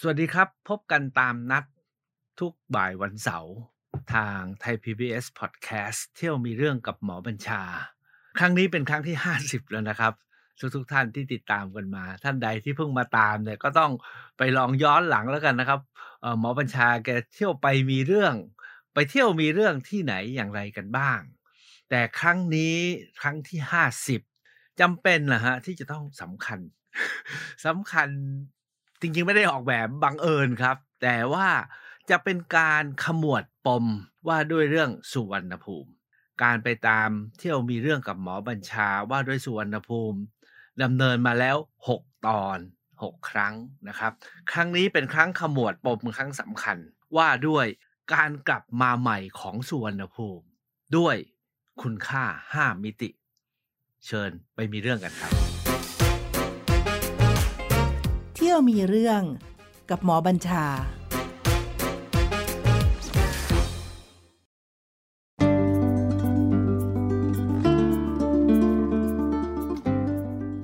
สวัสดีครับ พบกันตามนัดทุกบ่ายวันเสาร์ทางไทย PBS Podcast เที่ยวมีเรื่องกับหมอบัญชา ครั้งนี้เป็นครั้งที่ 50 แล้วนะครับ ทุกทุกท่านที่ติดตามกันมา ท่านใดที่เพิ่งมาตามเนี่ยก็ต้องไปลองย้อนหลังแล้วกันนะครับหมอบัญชาแกเที่ยวไปมีเรื่อง ไปเที่ยวมีเรื่องที่ไหนอย่างไรกันบ้าง แต่ครั้งนี้ครั้งที่ 50จำเป็นนะฮะที่จะต้องสำคัญสำคัญ จริงๆไม่ได้ออกแบบบังเอิญครับ แต่ว่าจะเป็นการขมวดปมว่าด้วยเรื่องสุวรรณภูมิ การไปตามเที่ยวมีเรื่องกับหมอบัญชาว่าด้วยสุวรรณภูมิดำเนินมาแล้ว 6 ตอน 6 ครั้งนะครับ ครั้งนี้เป็นครั้งขมวดปมครั้งสำคัญว่าด้วยการกลับมาใหม่ของสุวรรณภูมิ ด้วยคุณค่า 5 มิติ เชิญไปมีเรื่องกันครับ ยวมีเรื่องกับหมอบัญชา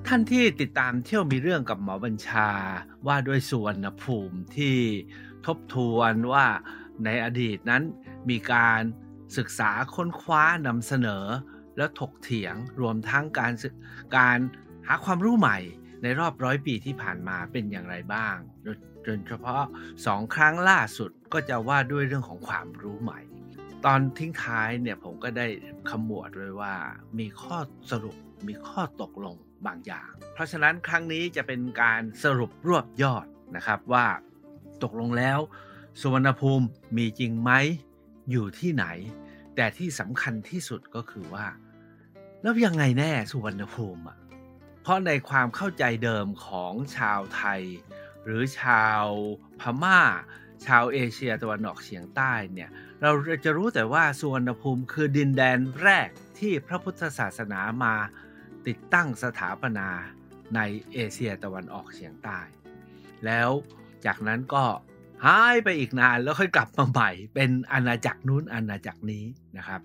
ท่านที่ติดตามเที่ยวมีเรื่องกับหมอบัญชาว่าด้วยสุวรรณภูมิที่ทบทวนว่าในอดีตนั้นมีการศึกษาค้นคว้านำเสนอและถกเถียงรวมทั้งการการหาความรู้ใหม่ ในรอบร้อยปีที่ผ่านมาเป็นอย่างไรบ้างโดยเฉพาะสองครั้งล่าสุดก็จะว่าด้วยเรื่องของความรู้ใหม่ ตอนทิ้งท้ายเนี่ยผมก็ได้ขมวดไว้ว่ามีข้อสรุปมีข้อตกลงบางอย่าง เพราะฉะนั้นครั้งนี้จะเป็นการสรุปรวบยอดนะครับว่าตกลงแล้ว สุวรรณภูมิมีจริงไหมอยู่ที่ไหน แต่ที่สำคัญที่สุดก็คือว่า แล้วยังไงแน่สุวรรณภูมิอะ เพราะในความเข้าใจเดิมของชาวไทย หรือชาวพม่า ชาวเอเชียตะวันออกเฉียงใต้เนี่ยเราจะรู้แต่ว่าสุวรรณภูมิคือดินแดนแรกที่พระพุทธศาสนามาติดตั้งสถาปนาในเอเชียตะวันออกเฉียงใต้ แล้วจากนั้นก็หายไปอีกนานแล้วค่อยกลับมาใหม่เป็นอาณาจักรนู้นอาณาจักรนี้นะครับ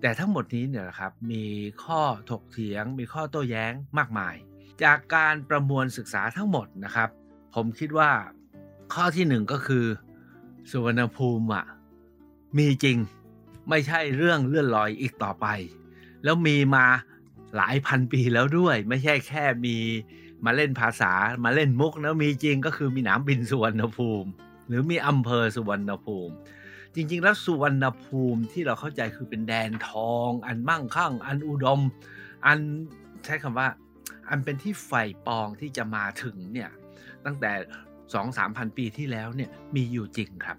แต่ทั้งหมดนี้เนี่ยครับมีข้อถกเถียง มีข้อโต้แย้งมากมาย จากการประมวลศึกษาทั้งหมดนะครับ ผมคิดว่าข้อที่หนึ่งก็คือ สุวรรณภูมิอะมีจริงไม่ใช่เรื่องเลื่อนลอยอีกต่อไป แล้วมีมาหลายพันปีแล้วด้วย ไม่ใช่แค่มีมาเล่นภาษามาเล่นมุกนะมีจริงก็คือมีหนามบินสุวรรณภูมิ หรือมีอำเภอสุวรรณภูมิ จริง ๆ แล้วสุวรรณภูมิที่เราเข้าใจคือเป็นแดนทอง อันมั่งคั่ง อันอุดม อันใช้คำว่า อันเป็นที่ไฟปองที่จะมาถึงเนี่ยตั้งแต่สองสามพันปีที่แล้วเนี่ยมีอยู่จริงครับ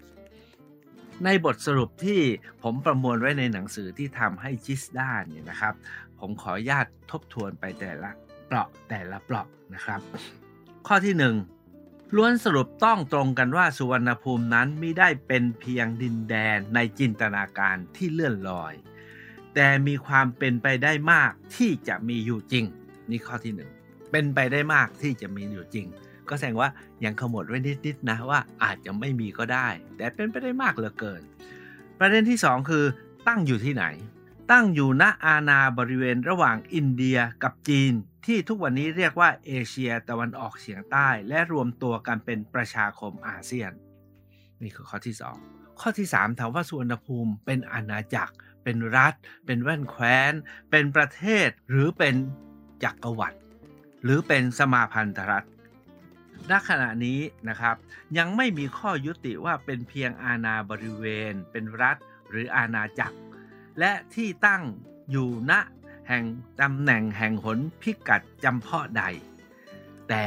ในบทสรุปที่ผมประมวลไว้ในหนังสือที่ทำให้จิสด้านเนี่ยนะครับ ผมขออนุญาตทบทวนไปแต่ละเปราะแต่ละเปราะนะครับ ข้อที่หนึ่ง ล้วนสรุปต้องตรงกันว่าสุวรรณภูมินั้นไม่ได้เป็นเพียงดินแดนในจินตนาการที่เลื่อนลอย แต่มีความเป็นไปได้มากที่จะมีอยู่จริง นี่ข้อที่หนึ่งเป็นไปได้มากที่จะมีอยู่จริง ก็แสดงว่ายังขมวดไว้นิดๆนะว่าอาจจะไม่มีก็ได้ แต่เป็นไปได้มากเหลือเกิน ประเด็นที่สองคือตั้งอยู่ที่ไหน ตั้งอยู่ณอาณาบริเวณระหว่างอินเดียกับจีน ที่ทุกวันนี้เรียกว่าเอเชียตะวันออกเฉียงใต้ และรวมตัวกันเป็นประชาคมอาเซียน นี่คือข้อที่ 2 ข้อที่ 3 ถามว่าสุวรรณภูมิเป็นอาณาจักร เป็นรัฐ เป็นแว่นแคว้น เป็นประเทศหรือเป็นจักรวรรดิหรือเป็นสมาพันธรัฐณขณะนี้นะครับยังไม่มีข้อยุติว่าเป็นเพียงอาณาบริเวณ เป็นรัฐหรืออาณาจักร และที่ตั้งอยู่ณ แห่งตำแหน่งแห่งหนพิกัดจำเพาะใด แต่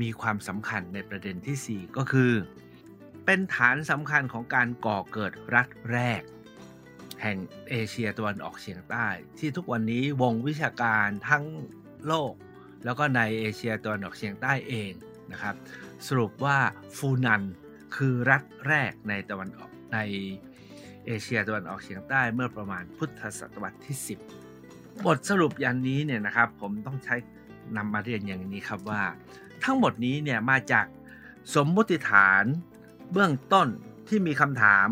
มีความสำคัญในประเด็นที่ 4 ก็คือ เป็นฐานสำคัญของการก่อเกิดรัฐแรก แห่งเอเชียตะวันออกเฉียงใต้ ที่ทุกวันนี้วงวิชาการทั้งโลก แล้วก็ในเอเชียตะวันออกเฉียงใต้เองนะครับ สรุปว่าฟูนันคือรัฐแรกในตะวันออกในเอเชียตะวันออกเฉียงใต้เมื่อประมาณพุทธศตวรรษที่ 10 บทสรุปอย่างนี้เนี่ยนะครับ ผมต้องใช้นำมาเรียนอย่างนี้ครับว่า ทั้งหมดนี้เนี่ยมาจากสมมติฐานเบื้องต้นที่มีคำถาม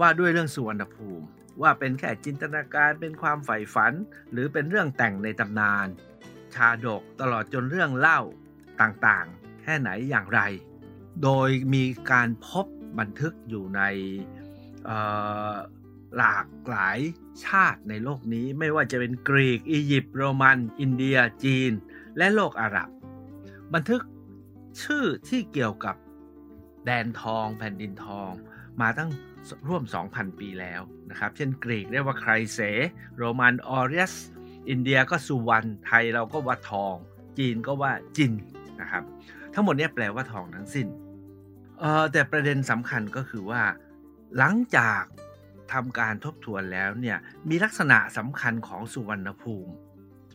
ว่าด้วยเรื่องสุวรรณภูมิ ว่าเป็นแค่จินตนาการเป็นความใฝ่ฝัน หรือเป็นเรื่องแต่งในตำนาน ชาดกตลอดจนเรื่องเล่าต่างๆ แค่ไหนอย่างไร โดยมีการพบบันทึกอยู่ใน หลากหลายชาติในโลกนี้ไม่ว่าจะเป็นกรีก อียิปต์โรมัน อินเดีย จีน และโลกอาหรับ บันทึกชื่อที่เกี่ยวกับแดนทอง แผ่นดินทอง มาตั้งร่วม 2,000 ปีแล้วนะครับ เช่นกรีกเรียกว่าใครเส โรมันออเรียส อินเดียก็สุวรรณ ไทยเราก็ว่าทอง จีนก็ว่าจินนะครับ ทั้งหมดนี้แปลว่าทองทั้งสิ้น แต่ประเด็นสำคัญก็คือว่า หลังจาก ทำการทบทวนแล้วเนี่ยมีลักษณะสำคัญของสุวรรณภูมิ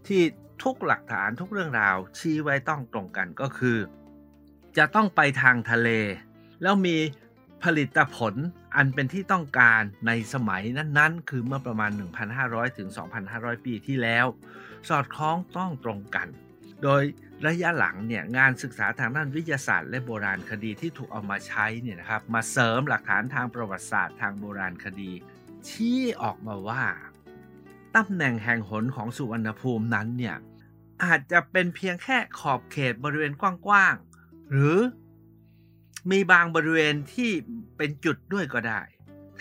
ที่ทุกหลักฐานทุกเรื่องราวชี้ไว้ต้องตรงกันก็คือ จะต้องไปทางทะเล แล้วมีผลิตผลอันเป็นที่ต้องการในสมัยนั้นๆ คือเมื่อประมาณ 1,500 ถึง 2,500 ปีที่แล้ว สอดคล้องต้องตรงกัน โดยระยะหลังเนี่ยงานศึกษาทางด้านวิทยาศาสตร์และโบราณคดีที่ถูกเอามาใช้เนี่ยนะครับมาเสริมหลักฐานทางประวัติศาสตร์ทางโบราณคดี ชี้ออกมาว่าตำแหน่งแห่งหนของสุวรรณภูมินั้นเนี่ยอาจจะเป็นเพียงแค่ขอบเขตบริเวณกว้างๆหรือมีบางบริเวณที่เป็นจุดด้วยก็ได้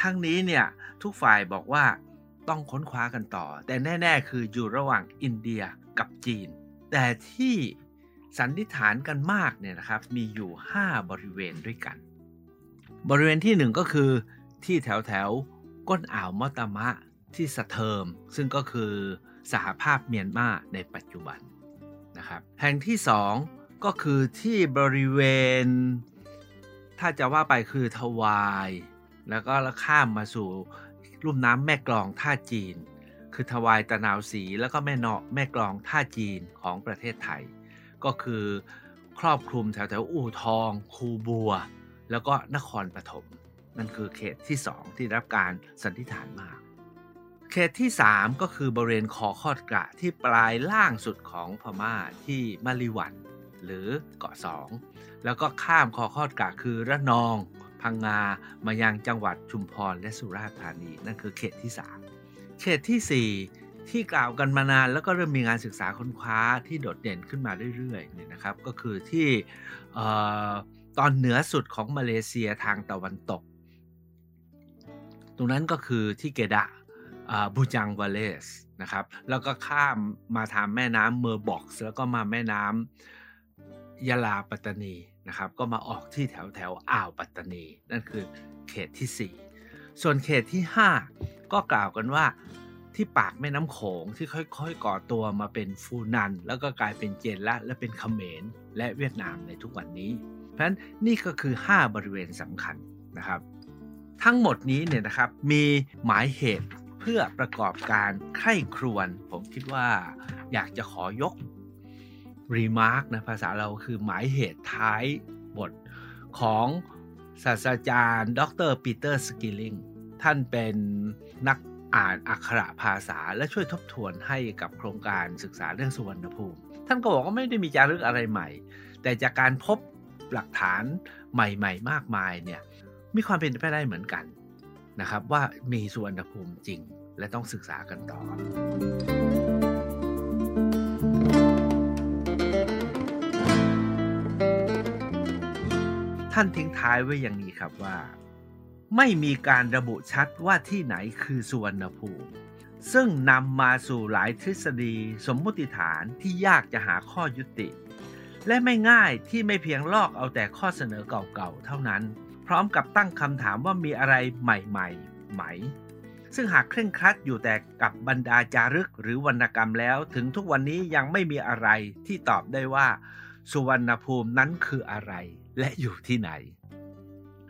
ทั้งนี้เนี่ยทุกฝ่ายบอกว่าต้องค้นคว้ากันต่อ แต่แน่ ๆ คืออยู่ระหว่างอินเดียกับจีน แต่ที่สันนิษฐานกันมากเนี่ยนะครับมีอยู่ 5 บริเวณด้วยกัน บริเวณที่ 1 ก็คือที่แถวแถวก้นอ่าวมอตามะที่สะเทิม ซึ่งก็คือสหภาพเมียนมาในปัจจุบันนะครับแห่งที่ 2 ก็คือที่บริเวณ ถ้าจะว่าไปคือทวาย แล้วก็ข้ามมาสู่ลุ่มน้ำแม่กลองท่าจีน คือทวายตะนาวสีแล้วก็แม่เนาะแม่กลองท่าจีนของประเทศไทย ก็คือครอบคลุมแถวแถวอู่ทอง คูบัว แล้วก็นครปฐมนั่นคือเขตที่ 2 ที่รับการสันนิษฐานมาก เขตที่ 3 ก็คือบริเวณคอคอดกระที่ปลายล่างสุดของพม่าที่มะลิวันหรือเกาะสองแล้วก็ข้ามคอคอดกะคือระนอง พังงามายังจังหวัดชุมพรและสุราษฎร์ธานี นั่นคือเขตที่ 3 เขตที่ 4 ที่กล่าวกันมานานแล้วก็เริ่มมีงานศึกษาค้นคว้าที่โดดเด่นขึ้นมาเรื่อยๆเนี่ยนะครับ ก็คือที่ตอนเหนือสุดของมาเลเซียทางตะวันตก ตรงนั้นก็คือที่เกดะห์ บูจัง valley นะครับแล้วก็ข้ามมาทางแม่น้ำเมอร์บ็อกซ์แล้วก็มาแม่น้ำยะลาปัตตานีนะครับก็มาออกที่แถวแถวอ่าวปัตตานี นั่นคือเขตที่ 4 ส่วนเขตที่ 5 ก็กล่าวกันว่าที่ปากแม่น้ำโขงที่ค่อยๆ ก่อตัวมาเป็นฟูนัน แล้วก็กลายเป็นเจนละและเป็นเขมรและเวียดนามในทุกวันนี้ เพราะฉะนั้นนี่ก็คือ 5 บริเวณสำคัญนะครับ ทั้งหมดนี้เนี่ยนะครับมีหมายเหตุเพื่อประกอบการไข้ครวน ผมคิดว่าอยากจะขอยก remark นะภาษาเราคือหมายเหตุท้ายบทของศาสตราจารย์ ดรปีเตอร์สกิลลิง ท่านเป็นนักอ่านอักขระภาษาและช่วยทบทวนให้กับโครงการศึกษาเรื่องสุวรรณภูมิ ท่านก็บอกว่าไม่ได้มีจารึกอะไรใหม่ แต่จากการพบหลักฐานใหม่ ๆ มากมายเนี่ยมีความเป็นไปได้เหมือนกันนะครับว่ามีสุวรรณภูมิจริงและต้องศึกษากันต่อ ท่านทิ้งท้ายไว้อย่างนี้ครับว่า ไม่มีการระบุชัดว่าที่ไหนคือสุวรรณภูมิ ซึ่งนำมาสู่หลายทฤษฎีสมมติฐานที่ยากจะหาข้อยุติ และไม่ง่ายที่ไม่เพียงลอกเอาแต่ข้อเสนอเก่าๆเท่านั้น พร้อมกับตั้งคำถามว่ามีอะไรใหม่ๆ ไหม ซึ่งหากเคร่งครัดอยู่แต่กับบรรดาจารึกหรือวรรณกรรมแล้ว ถึงทุกวันนี้ยังไม่มีอะไรที่ตอบได้ว่า สุวรรณภูมินั้นคืออะไร และอยู่ที่ไหน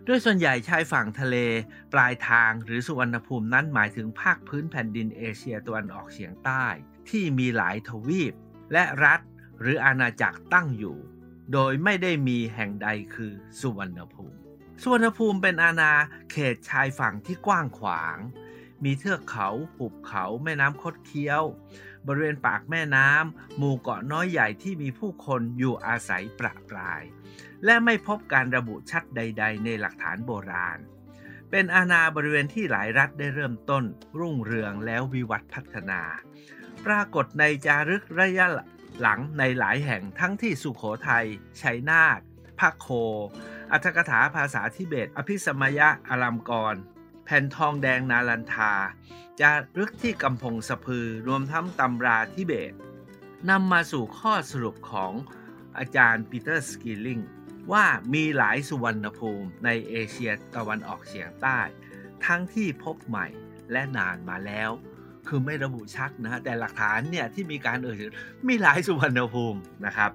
ด้วยส่วนใหญ่ชายฝั่งทะเล ปลายทางหรือสุวรรณภูมินั้นหมายถึงภาคพื้นแผ่นดินเอเชียตะวันออกเฉียงใต้ ที่มีหลายทวีป และรัฐหรืออาณาจักรตั้งอยู่ โดยไม่ได้มีแห่งใดคือสุวรรณภูมิ สุวรรณภูมิเป็นอาณาเขตชายฝั่งที่กว้างขวาง มีเทือกเขาหุบเขาแม่น้ำคดเคี้ยว บริเวณปากแม่น้ำหมู่เกาะน้อยใหญ่ที่มีผู้คนอยู่อาศัยประปราย และไม่พบการระบุชัดใด ๆ ในหลักฐานโบราณ เป็นอาณาบริเวณที่หลายรัฐได้เริ่มต้น รุ่งเรืองแล้ววิวัฒน์พัฒนา ปรากฏในจารึกระยะหลังในหลายแห่งทั้งที่สุขโขทยัย ชัยนาทพะโค อัธกถาภาษาทิเบต อภิสมยะอารามกร แผ่นทองแดงนาลันทา จารึกที่กำพงสะพือรวมทั้งตำราทิเบตนำมาสู่ข้อสรุปของอาจารย์ปีเตอร์สกิลลิง ว่ามีหลายสุวรรณภูมิในเอเชียตะวันออกเฉียงใต้ ทั้งที่พบใหม่และนานมาแล้ว คือไม่ระบุชัดนะแต่หลักฐานเนี่ยที่มีการเอ่ยถึงมีหลายสุวรรณภูมินะครับ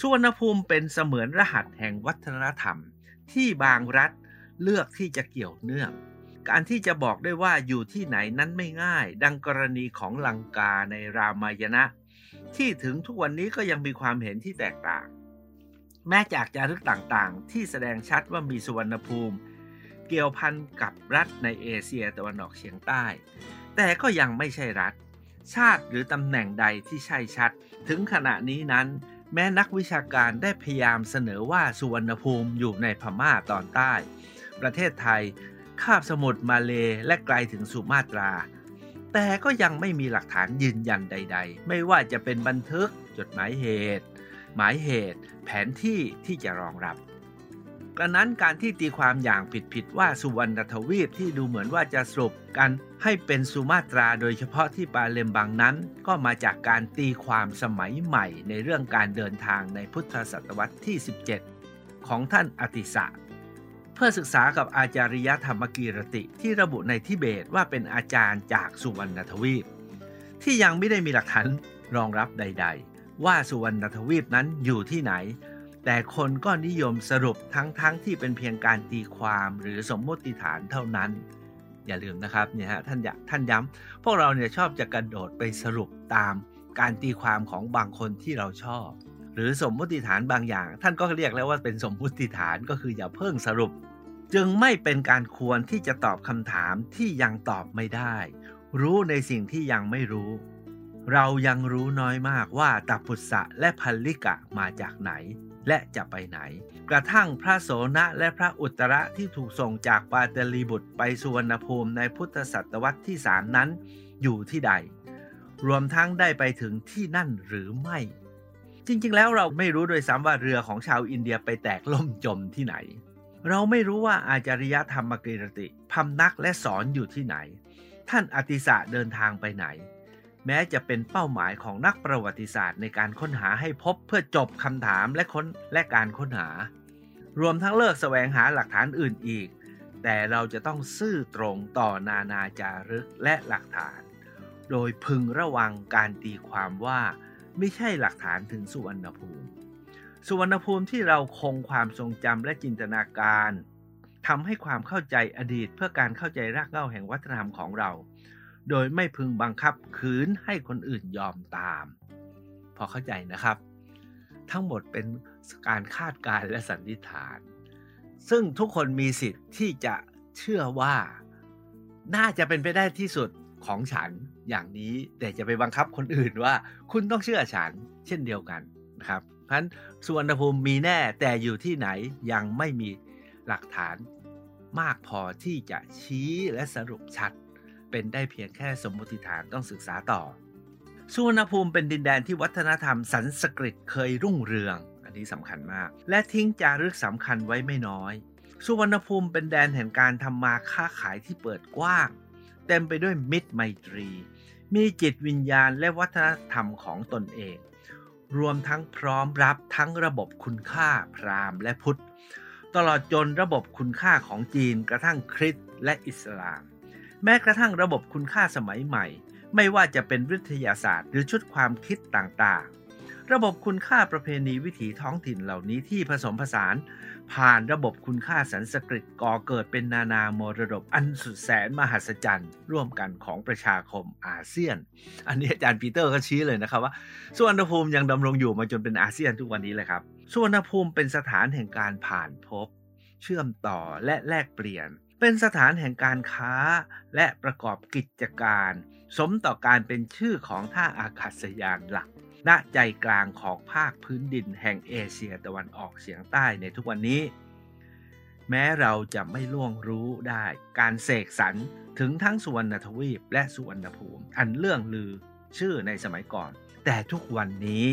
สุวรรณภูมิเป็นเสมือนรหัสแห่งวัฒนธรรม ที่บางรัฐเลือกที่จะเกี่ยวเนื่องการที่จะบอกได้ว่าอยู่ที่ไหนนั้นไม่ง่าย ดังกรณีของลังกาในรามายณะ ที่ถึงทุกวันนี้ก็ยังมีความเห็นที่แตกต่าง แม้จากจารึกต่างๆ ที่แสดงชัดว่ามีสุวรรณภูมิ เกี่ยวพันกับรัฐในเอเชียตะวันออกเฉียงใต้ แต่ก็ยังไม่ใช่รัฐ ชาติหรือตำแหน่งใดที่ใช่ชัด ถึงขณะนี้นั้น แม้นักวิชาการได้พยายามเสนอว่าสุวรรณภูมิอยู่ในพม่าตอนใต้ ประเทศไทยคาบสมุทรมาเลและไกลถึงสุมาตรา แต่ก็ยังไม่มีหลักฐานยืนยันใด ๆ ไม่ว่าจะเป็นบันทึกจดหมายเหตุ หมายเหตุ แผนที่ที่จะรองรับกระนั้นการที่ตีความอย่างผิดๆว่าสุวรรณทวีปที่ดูเหมือนว่าจะสรุปกันให้เป็นสุมาตราโดยเฉพาะที่ปาเลมบังนั้น ก็มาจากการตีความสมัยใหม่ในเรื่องการเดินทางในพุทธศตวรรษที่ 17 ของท่านอติสะเพื่อศึกษากับอาจารยธรรมกีรติที่ระบุในทิเบตว่าเป็นอาจารย์จากสุวรรณทวีป ที่ยังไม่ได้มีหลักฐานรองรับใด ๆ ว่าสุวรรณทวีปนั้นอยู่ที่ไหน แต่คนก็นิยมสรุปทั้งๆทที่เป็นเพียงการตีความหรือสมมติฐานเท่านั้น อย่าลืมนะครับเนี่ยฮะท่านยากท่านย้ำพวกเราเนี่ยชอบจะกระโดดไปสรุปตามการตีความของบางคนที่เราชอบ หรือสมมติฐานบางอย่าง ท่านก็เรียกแล้วว่าเป็นสมมติฐานก็คืออย่าเพิ่งสรุป จึงไม่เป็นการควรที่จะตอบคำถามที่ยังตอบไม่ได้ รู้ในสิ่งที่ยังไม่รู้ เรายังรู้น้อยมากว่าตัพุสะและพัลลิกะมาจากไหน และจะไปไหน กระทั่งพระโสนะและพระอุตระที่ถูกส่งจากปาตลีบุตรไปสุวรรณภูมิในพุทธศตวรรษที่สามนั้น อยู่ที่ใด รวมทั้งได้ไปถึงที่นั่นหรือไม่ จริงๆ แล้วเราไม่รู้โดยซ้ำว่าเรือของชาวอินเดียไปแตกล่มจมที่ไหน เราไม่รู้ว่าอาจาริยธรรมกรติพำนักและสอนอยู่ที่ไหน ท่านอติสะเดินทางไปไหน แม้จะเป็นเป้าหมายของนักประวัติศาสตร์ในการค้นหาให้พบเพื่อจบคำถามและค้นและการค้นหา รวมทั้งเลิกแสวงหาหลักฐานอื่นอีก แต่เราจะต้องซื่อตรงต่อนานาจารึกและหลักฐาน โดยพึงระวังการตีความว่าไม่ใช่หลักฐานถึงสุวรรณภูมิ สุวรรณภูมิที่เราคงความทรงจำและจินตนาการทำให้ความเข้าใจอดีตเพื่อการเข้าใจรากเหง้าแห่งวัฒนธรรมของเรา โดยไม่พึงบังคับขืนให้คนอื่นยอมตาม พอเข้าใจนะครับ ทั้งหมดเป็นการคาดการณ์และสันนิษฐาน ซึ่งทุกคนมีสิทธิ์ที่จะเชื่อว่า น่าจะเป็นไปได้ที่สุดของฉันอย่างนี้แต่จะไปบังคับคนอื่นว่า คุณต้องเชื่อฉันเช่นเดียวกันนะครับเพราะฉะนั้นสุวรรณภูมิมีแน่แต่อยู่ที่ไหนยังไม่มีหลักฐานมากพอที่จะชี้และสรุปชัด เป็นได้เพียงแค่สมมติฐานต้องศึกษาต่อ สุวรรณภูมิเป็นดินแดนที่วัฒนธรรมสันสกฤตเคยรุ่งเรือง อันนี้สำคัญมาก และทิ้งจารึกสำคัญไว้ไม่น้อย สุวรรณภูมิเป็นแดนแห่งการทำมาค้าขายที่เปิดกว้าง เต็มไปด้วยมิตรไมตรี มีจิตวิญญาณและวัฒนธรรมของตนเอง รวมทั้งพร้อมรับทั้งระบบคุณค่าพราหมณ์และพุทธ ตลอดจนระบบคุณค่าของจีนกระทั่งคริสต์และอิสลาม แม้กระทั่งระบบคุณค่าสมัยใหม่ ไม่ว่าจะเป็นวิทยาศาสตร์ หรือชุดความคิดต่างๆ ระบบคุณค่าประเพณีวิถีท้องถิ่นเหล่านี้ที่ผสมผสาน ผ่านระบบคุณค่าสันสกฤตก่อเกิดเป็นนานามรดกอันสุดแสนมหัศจรรย์ ร่วมกันของประชาคมอาเซียน อันนี้อาจารย์ปีเตอร์ก็ชี้เลยนะครับว่าสุวรรณภูมิยังดำรงอยู่มาจนเป็นอาเซียนทุกวันนี้เลยครับสุวรรณภูมิเป็นสถานแห่งการผ่านพบ เชื่อมต่อและแลกเปลี่ยน เป็นสถานแห่งการค้าและประกอบกิจการ สมต่อการเป็นชื่อของท่าอากาศยานหลักณใจกลางของภาคพื้นดินแห่งเอเชียตะวันออกเฉียงใต้ในทุกวันนี้ แม้เราจะไม่ล่วงรู้ได้การเสกสรรถึงทั้งสุวรรณทวีปและสุวรรณภูมิ อันเรื่องลือชื่อในสมัยก่อน แต่ทุกวันนี้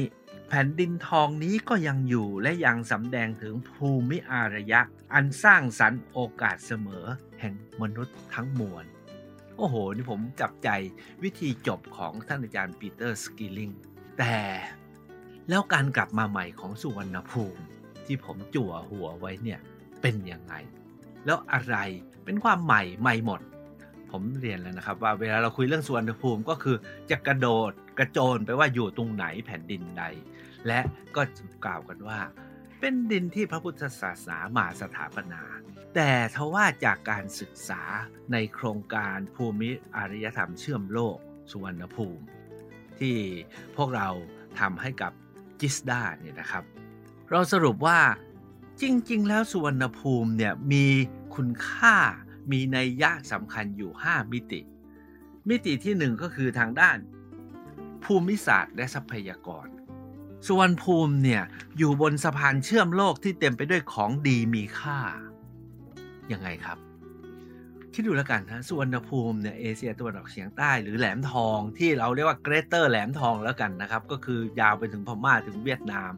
แผ่นดินทองนี้ก็ยังอยู่และยังสำแดงถึงภูมิอารยะ อันสร้างสรรค์โอกาสเสมอแห่งมนุษย์ทั้งมวล โอ้โห นี่ผมจับใจวิธีจบของท่านอาจารย์ปีเตอร์สกิลลิง แต่แล้วการกลับมาใหม่ของสุวรรณภูมิ ที่ผมจั่วหัวไว้เนี่ย เป็นยังไง แล้วอะไรเป็นความใหม่ใหม่หมด ผมเรียนแล้วนะครับ ว่าเวลาเราคุยเรื่องสุวรรณภูมิก็คือจะกระโดดกระโจนไปว่าอยู่ตรงไหนแผ่นดินใด และก็กล่าวกันว่า เป็นดินที่พระพุทธศาสนามาสถาปนา แต่ทว่าจากการศึกษาในโครงการภูมิอารยธรรมเชื่อมโลกสุวรรณภูมิ ที่พวกเราทำให้กับจิสดาเนี่ยนะครับ เราสรุปว่าจริง ๆ แล้วสุวรรณภูมิเนี่ยมีคุณค่า มีในัยะสำคัญอยู่ 5 มิติ มิติที่ 1 ก็คือทางด้าน ภูมิศาสตร์และทรัพยากรสุวรรณภูมิเนี่ยอยู่บนสะพานเชื่อมโลกที่เต็มไปด้วยของดีมีค่า ยังไงครับ คิดดูแล้วกันนะสุวรรณภูมิเนี่ยเอเชียตะวันออกเฉียงใต้หรือแหลมทองที่เราเรียกว่าเกรเตอร์แหลมทองแล้วกันนะครับ ก็คือยาวไปถึงพม่าถึงเวียดนาม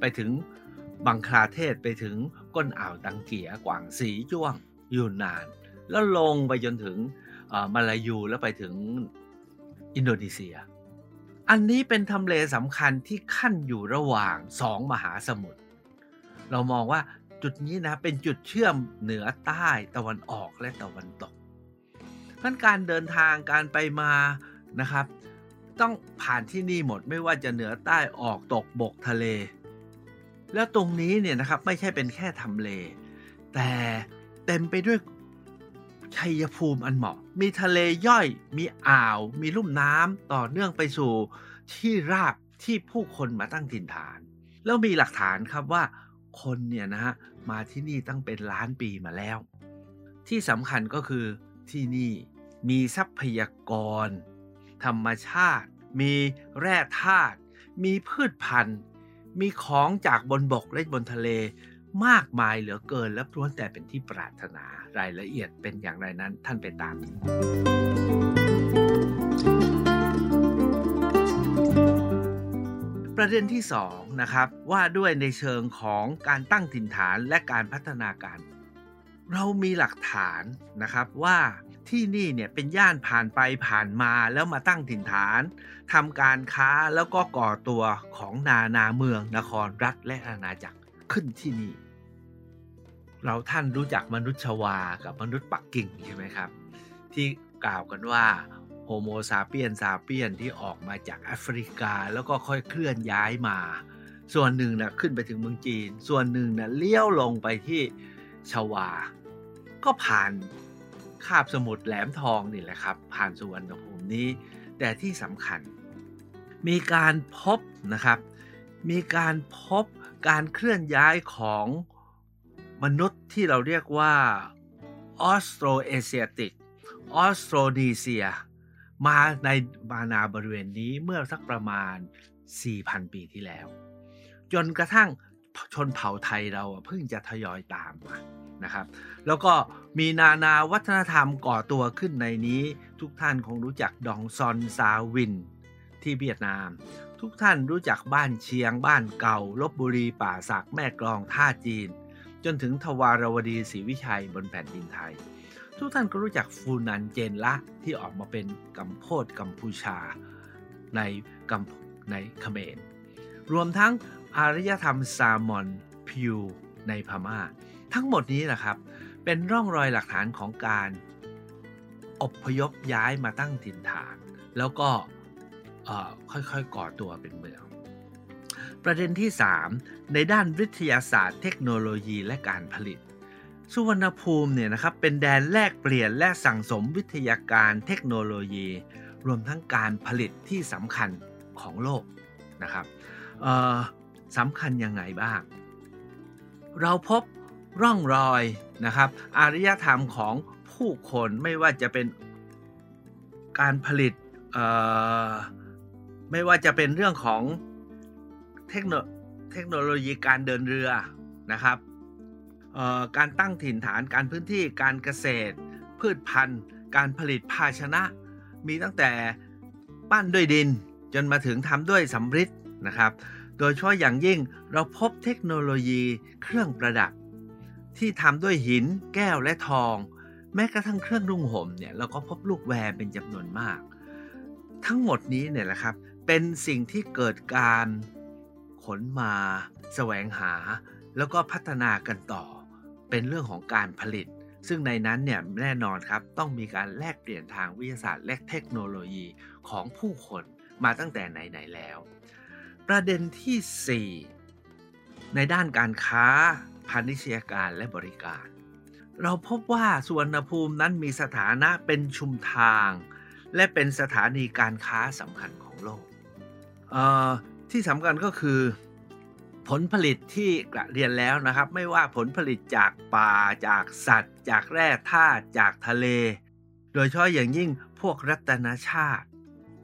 ไปถึงบังคลาเทศไปถึงก้นอ่าวตังเกียกวางสีจ้วงยูนนาน แล้วลงไปจนถึงมาลายูแล้วไปถึงอินโดนีเซีย อันนี้เป็นทำเลสำคัญที่ขั้นอยู่ระหว่างสองมหาสมุทรเรามองว่าจุดนี้นะเป็นจุดเชื่อมเหนือใต้ตะวันออกและตะวันตกเพราะการเดินทางการไปมานะครับ ต้องผ่านที่นี่หมดไม่ว่าจะเหนือใต้ออกตกบกทะเล แล้วตรงนี้เนี่ยนะครับไม่ใช่เป็นแค่ทำเล แต่เต็มไปด้วย ชัยภูมิอันเหมาะ มีทะเลย่อย มีอ่าว มีลุ่มน้ำต่อเนื่องไปสู่ที่ราบที่ผู้คนมาตั้งถิ่นฐาน แล้วมีหลักฐานครับว่าคนเนี่ยนะฮะมาที่นี่ตั้งเป็นล้านปีมาแล้ว ที่สำคัญก็คือที่นี่มีทรัพยากร ธรรมชาติ มีแร่ธาตุมีพืชพันธุ์ มีของจากบนบกและบนทะเล มากมายเหลือเกิน และล้วนแต่เป็นที่ปรารถนารายละเอียดเป็นอย่างไรนั้นท่านไปตามประเด็นที่2นะครับว่าด้วยในเชิงของการตั้งถิ่นฐานและการพัฒนาการ เรามีหลักฐานนะครับว่าที่นี่เนี่ยเป็นย่านผ่านไปผ่านมาแล้วมาตั้งถิ่นฐานทำการค้าแล้วก็ก่อตัวของนานาเมืองนครรัฐและอาณาจักร ขึ้นที่นี่ เราท่านรู้จักมนุษย์ชวากับมนุษย์ปักกิ่งใช่ไหมครับ ที่กล่าวกันว่าโฮโมซาเปียนซาเปียนที่ออกมาจากแอฟริกาแล้วก็ค่อยเคลื่อนย้ายมา ส่วนหนึ่งนะขึ้นไปถึงเมืองจีน ส่วนหนึ่งนะเลี้ยวลงไปที่ชวา ก็ผ่านคาบสมุทรแหลมทองนี่แหละครับ ผ่านสุวรรณภูมินี้ แต่ที่สำคัญ มีการพบนะครับ มีการพบ การเคลื่อนย้ายของมนุษย์ที่เราเรียกว่าออสโตรเอเชียติกออสโตรนีเซีย มาในมานาบริเวณนี้เมื่อสักประมาณ 4,000 ปีที่แล้ว จนกระทั่งชนเผ่าไทยเราเพิ่งจะทยอยตามมานะครับ แล้วก็มีนานาวัฒนธรรมก่อตัวขึ้นในนี้ ทุกท่านคงรู้จักดองซอนซาวินที่เวียดนาม ทุกท่านรู้จักบ้านเชียง บ้านเก่าลบบุรีป่าสักแม่กลองท่าจีน จนถึงทวารวดีศรีวิชัยบนแผ่นดินไทย ทุกท่านก็รู้จักฟูนันเจนละที่ออกมาเป็นกัมโพดกัมพูชา ในกัมในเขมรรวมทั้งอารยธรรมซามอนพิวในพมา่า ทั้งหมดนี้แหละครับ เป็นร่องรอยหลักฐานของการอพยพย้ายมาตั้งถิ่นฐาน แล้วก็ ค่อยๆ ก่อตัวเป็นเมือง ประเด็นที่ 3 ในด้านวิทยาศาสตร์ เทคโนโลยีและการผลิต สุวรรณภูมิเนี่ยนะครับเป็นแดนแลกเปลี่ยนและสั่งสมวิทยาการเทคโนโลยี รวมทั้งการผลิตที่สำคัญของโลกนะครับสำคัญยังไงบ้าง เราพบร่องรอยนะครับอารยธรรมของผู้คนไม่ว่าจะเป็นการผลิต ไม่ว่าจะเป็นเรื่องของเทคโนเทคโนโลยีการเดินเรือนะครับการตั้งถิ่นฐานการพื้นที่การเกษตร พืชพันธุ์ การผลิตภาชนะ มีตั้งแต่ปั้นด้วยดินจนมาถึงทำด้วยสำริดนะครับ โดยเฉพาะอย่างยิ่งเราพบเทคโนโลยีเครื่องประดับ ที่ทำด้วยหิน แก้วและทอง แม้กระทั่งเครื่องนุ่งห่มเนี่ยเราก็พบลูกแวร์เป็นจำนวนมาก ทั้งหมดนี้เนี่ยแหละครับ เป็นสิ่งที่เกิดการขนมาแสวงหา แล้วก็พัฒนากันต่อ เป็นเรื่องของการผลิต ซึ่งในนั้นเนี่ยแน่นอนครับต้องมีการแลกเปลี่ยนทางวิทยาศาสตร์ และเทคโนโลยีของผู้คนมาตั้งแต่ไหนๆแล้ว ประเด็นที่ 4 ในด้านการค้าพาณิชยการและบริการ เราพบว่าสุวรรณภูมินั้นมีสถานะเป็นชุมทาง และเป็นสถานีการค้าสำคัญของโลก ที่สำคัญก็คือผลผลิตที่กระเรียนแล้วนะครับ ไม่ว่าผลผลิตจากป่าจากสัตว์ จากแร่ธาตุจากทะเล โดยเฉพาะอย่างยิ่งพวกรัตนชาติ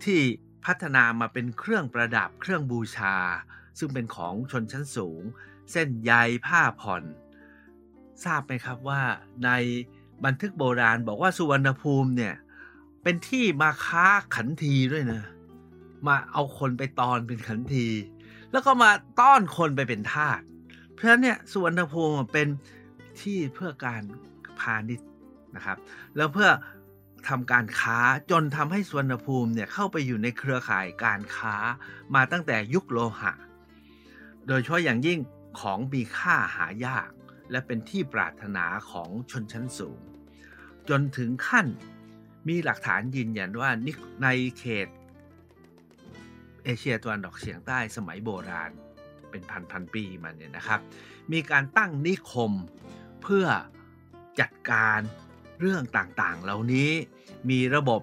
ที่พัฒนามาเป็นเครื่องประดับเครื่องบูชา ซึ่งเป็นของชนชั้นสูง เส้นใยผ้าผ่อน ทราบไหมครับว่าในบันทึกโบราณบอกว่าสุวรรณภูมิเนี่ยเป็นที่มาค้าขันทีด้วยนะ มาเอาคนไปตอนเป็นขันที แล้วก็มาต้อนคนไปเป็นทาสเพราะฉะนั้นเนี่ยสุวรรณภูมิเป็นที่เพื่อการพาณิชย์นะครับ แล้วเพื่อทำการค้าจนทำให้สุวรรณภูมิเนี่ยเข้าไปอยู่ในเครือข่ายการค้ามาตั้งแต่ยุคโลหะ โดยเฉพาะอย่างยิ่งของมีค่าหายาก และเป็นที่ปรารถนาของชนชั้นสูง จนถึงขั้นมีหลักฐานยืนยันว่าในเขต เอเชียตะวันออกเฉียงใต้สมัยโบราณเป็นพันพันปีมาเนี่ยนะครับ มีการตั้งนิคมเพื่อจัดการเรื่องต่างๆ เหล่านี้มีระบบ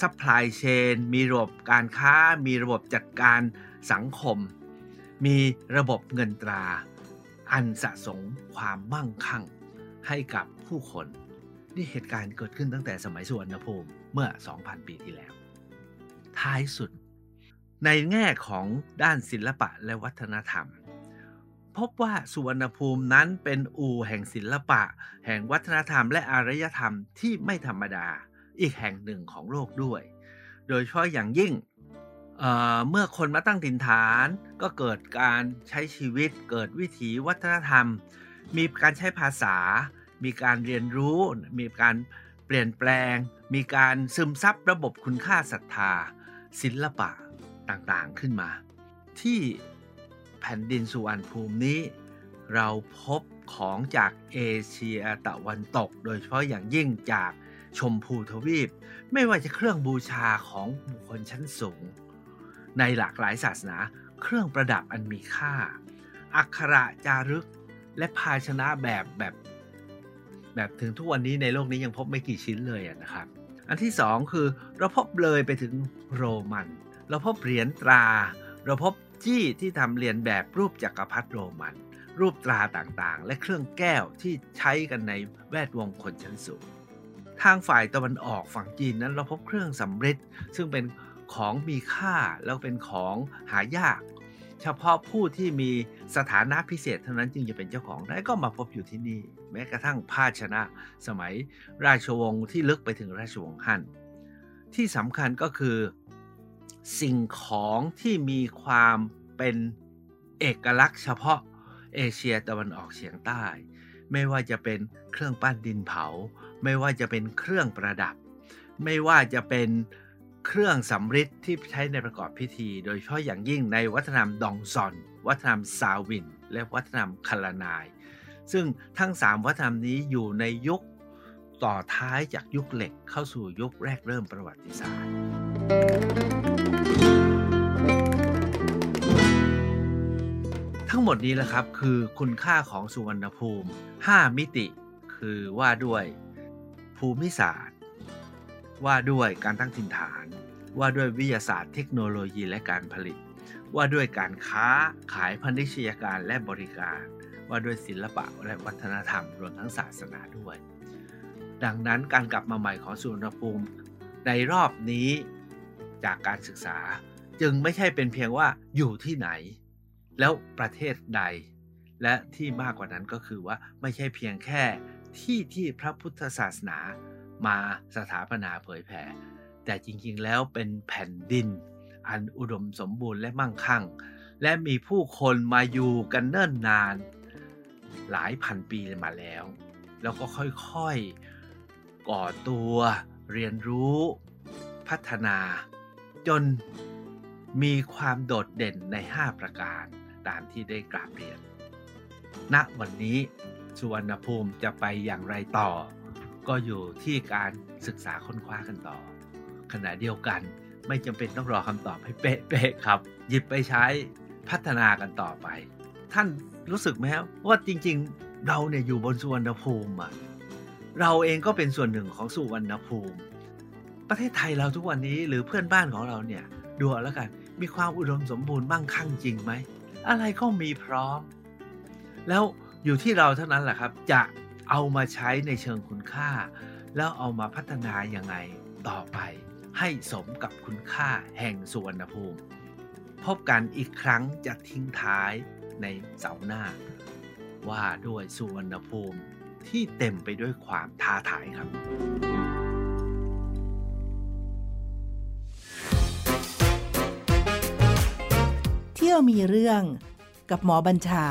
supply chainนมีระบบการค้า มีระบบจัดการสังคม มีระบบเงินตรา อันสะสมความมั่งคั่งให้กับผู้คน นี่เหตุการณ์เกิดขึ้นตั้งแต่สมัยสุวรรณภูมิเมื่อ 2,000 ปีที่แล้ว ท้ายสุด ในแง่ของด้านศิลปะและวัฒนธรรม พบว่าสุวรรณภูมินั้นเป็นอู่แห่งศิลปะ แห่งวัฒนธรรมและอารยธรรมที่ไม่ธรรมดาอีกแห่งหนึ่งของโลกด้วย โดยเฉพาะอย่างยิ่งเเมื่อคนมาตั้งถิ่นฐานก็เกิดการใช้ชีวิต เกิดวิถีวัฒนธรรม มีการใช้ภาษา มีการเรียนรู้ มีการเปลี่ยนแปลง มีการซึมซับระบบคุณค่าศรัทธา ศิลปะ ต่างๆขึ้นมา ที่แผ่นดินสุวรรณภูมินี้ เราพบของจากเอเชียตะวันตก โดยเฉพาะอย่างยิ่งจากชมพูทวีป ไม่ว่าจะเครื่องบูชาของบุคคลชั้นสูง ในหลากหลายศาสนา เครื่องประดับอันมีค่า อักขระจารึกและภาชนะแบบแบบแบบถึงทุกวันนี้ในโลกนี้ยังพบไม่กี่ชิ้นเลยนะครับ อันที่สองคือเราพบเลยไปถึงโรมัน เราพบเหรียญตรา เราพบจี้ที่ทำเรียนแบบรูปจักรพรรดิโรมัน รูปตราต่างๆ และเครื่องแก้วที่ใช้กันในแวดวงคนชั้นสูง ทางฝ่ายตะวันออกฝั่งจีนนั้นเราพบเครื่องสำริดซึ่งเป็นของมีค่าแล้วเป็นของหายาก เฉพาะผู้ที่มีสถานะพิเศษเท่านั้นจึงจะเป็นเจ้าของได้ก็มาพบอยู่ที่นี่ แม้กระทั่งภาชนะสมัยราชวงศ์ที่ลึกไปถึงราชวงศ์ฮั่นที่สำคัญก็คือ สิ่งของที่มีความเป็นเอกลักษณ์เฉพาะเอเชียตะวันออกเฉียงใต้ ไม่ว่าจะเป็นเครื่องปั้นดินเผา ไม่ว่าจะเป็นเครื่องประดับ ไม่ว่าจะเป็นเครื่องสำริดที่ใช้ในประกอบพิธี โดยเฉพาะอย่างยิ่งในวัฒนธรรมดองซอน วัฒนธรรมซาวิน และวัฒนธรรมคาลานาย ซึ่งทั้ง 3 วัฒนธรรมนี้อยู่ในยุคต่อท้ายจากยุคเหล็กเข้าสู่ยุคแรกเริ่มประวัติศาสตร์ ทั้งหมดนี้แหละครับคือคุณค่าของสุวรรณภูมิ 5 มิติ คือว่าด้วยภูมิศาสตร์ ว่าด้วยการตั้งถิ่นฐาน ว่าด้วยวิทยาศาสตร์เทคโนโลยีและการผลิต ว่าด้วยการค้าขายพันธิชยการและบริการ ว่าด้วยศิลปะและวัฒนธรรมรวมทั้งศาสนาด้วย ดังนั้นการกลับมาใหม่ของสุวรรณภูมิในรอบนี้จากการศึกษาจึงไม่ใช่เป็นเพียงว่าอยู่ที่ไหน แล้วประเทศใด และที่มากกว่านั้นก็คือว่าไม่ใช่เพียงแค่ที่ที่พระพุทธศาสนามาสถาปนาเผยแผ่ แต่จริงๆแล้วเป็นแผ่นดิน อันอุดมสมบูรณ์และมั่งคั่ง และมีผู้คนมาอยู่กันเนิ่นนาน หลายพันปีมาแล้ว แล้วก็ค่อยๆก่อตัวเรียนรู้พัฒนา จนมีความโดดเด่นใน 5 ประการ ตามที่ได้กราบเรียน ณวันนี้สุวรรณภูมิจะไปอย่างไรต่อ ก็อยู่ที่การศึกษาค้นคว้ากันต่อ ขณะเดียวกันไม่จำเป็นต้องรอคำตอบให้เป๊ะๆครับ หยิบไปใช้พัฒนากันต่อไป ท่านรู้สึกไหมครับว่าจริงๆเราเนี่ยอยู่บนสุวรรณภูมิอะเราเองก็เป็นส่วนหนึ่งของสุวรรณภูมิ ประเทศไทยเราทุกวันนี้หรือเพื่อนบ้านของเราเนี่ยดูแล้วกัน มีความอุดมสมบูรณ์มั่งคั่งจริงไหม อะไรก็มีพร้อม แล้วอยู่ที่เราเท่านั้นแหละครับ จะเอามาใช้ในเชิงคุณค่า แล้วเอามาพัฒนายังไงต่อไป ให้สมกับคุณค่าแห่งสุวรรณภูมิ พบกันอีกครั้งจะทิ้งท้ายในเสาร์หน้า ว่าด้วยสุวรรณภูมิที่เต็มไปด้วยความท้าทายครับ ที่ยวมีเรื่อง กับหมอบัญชา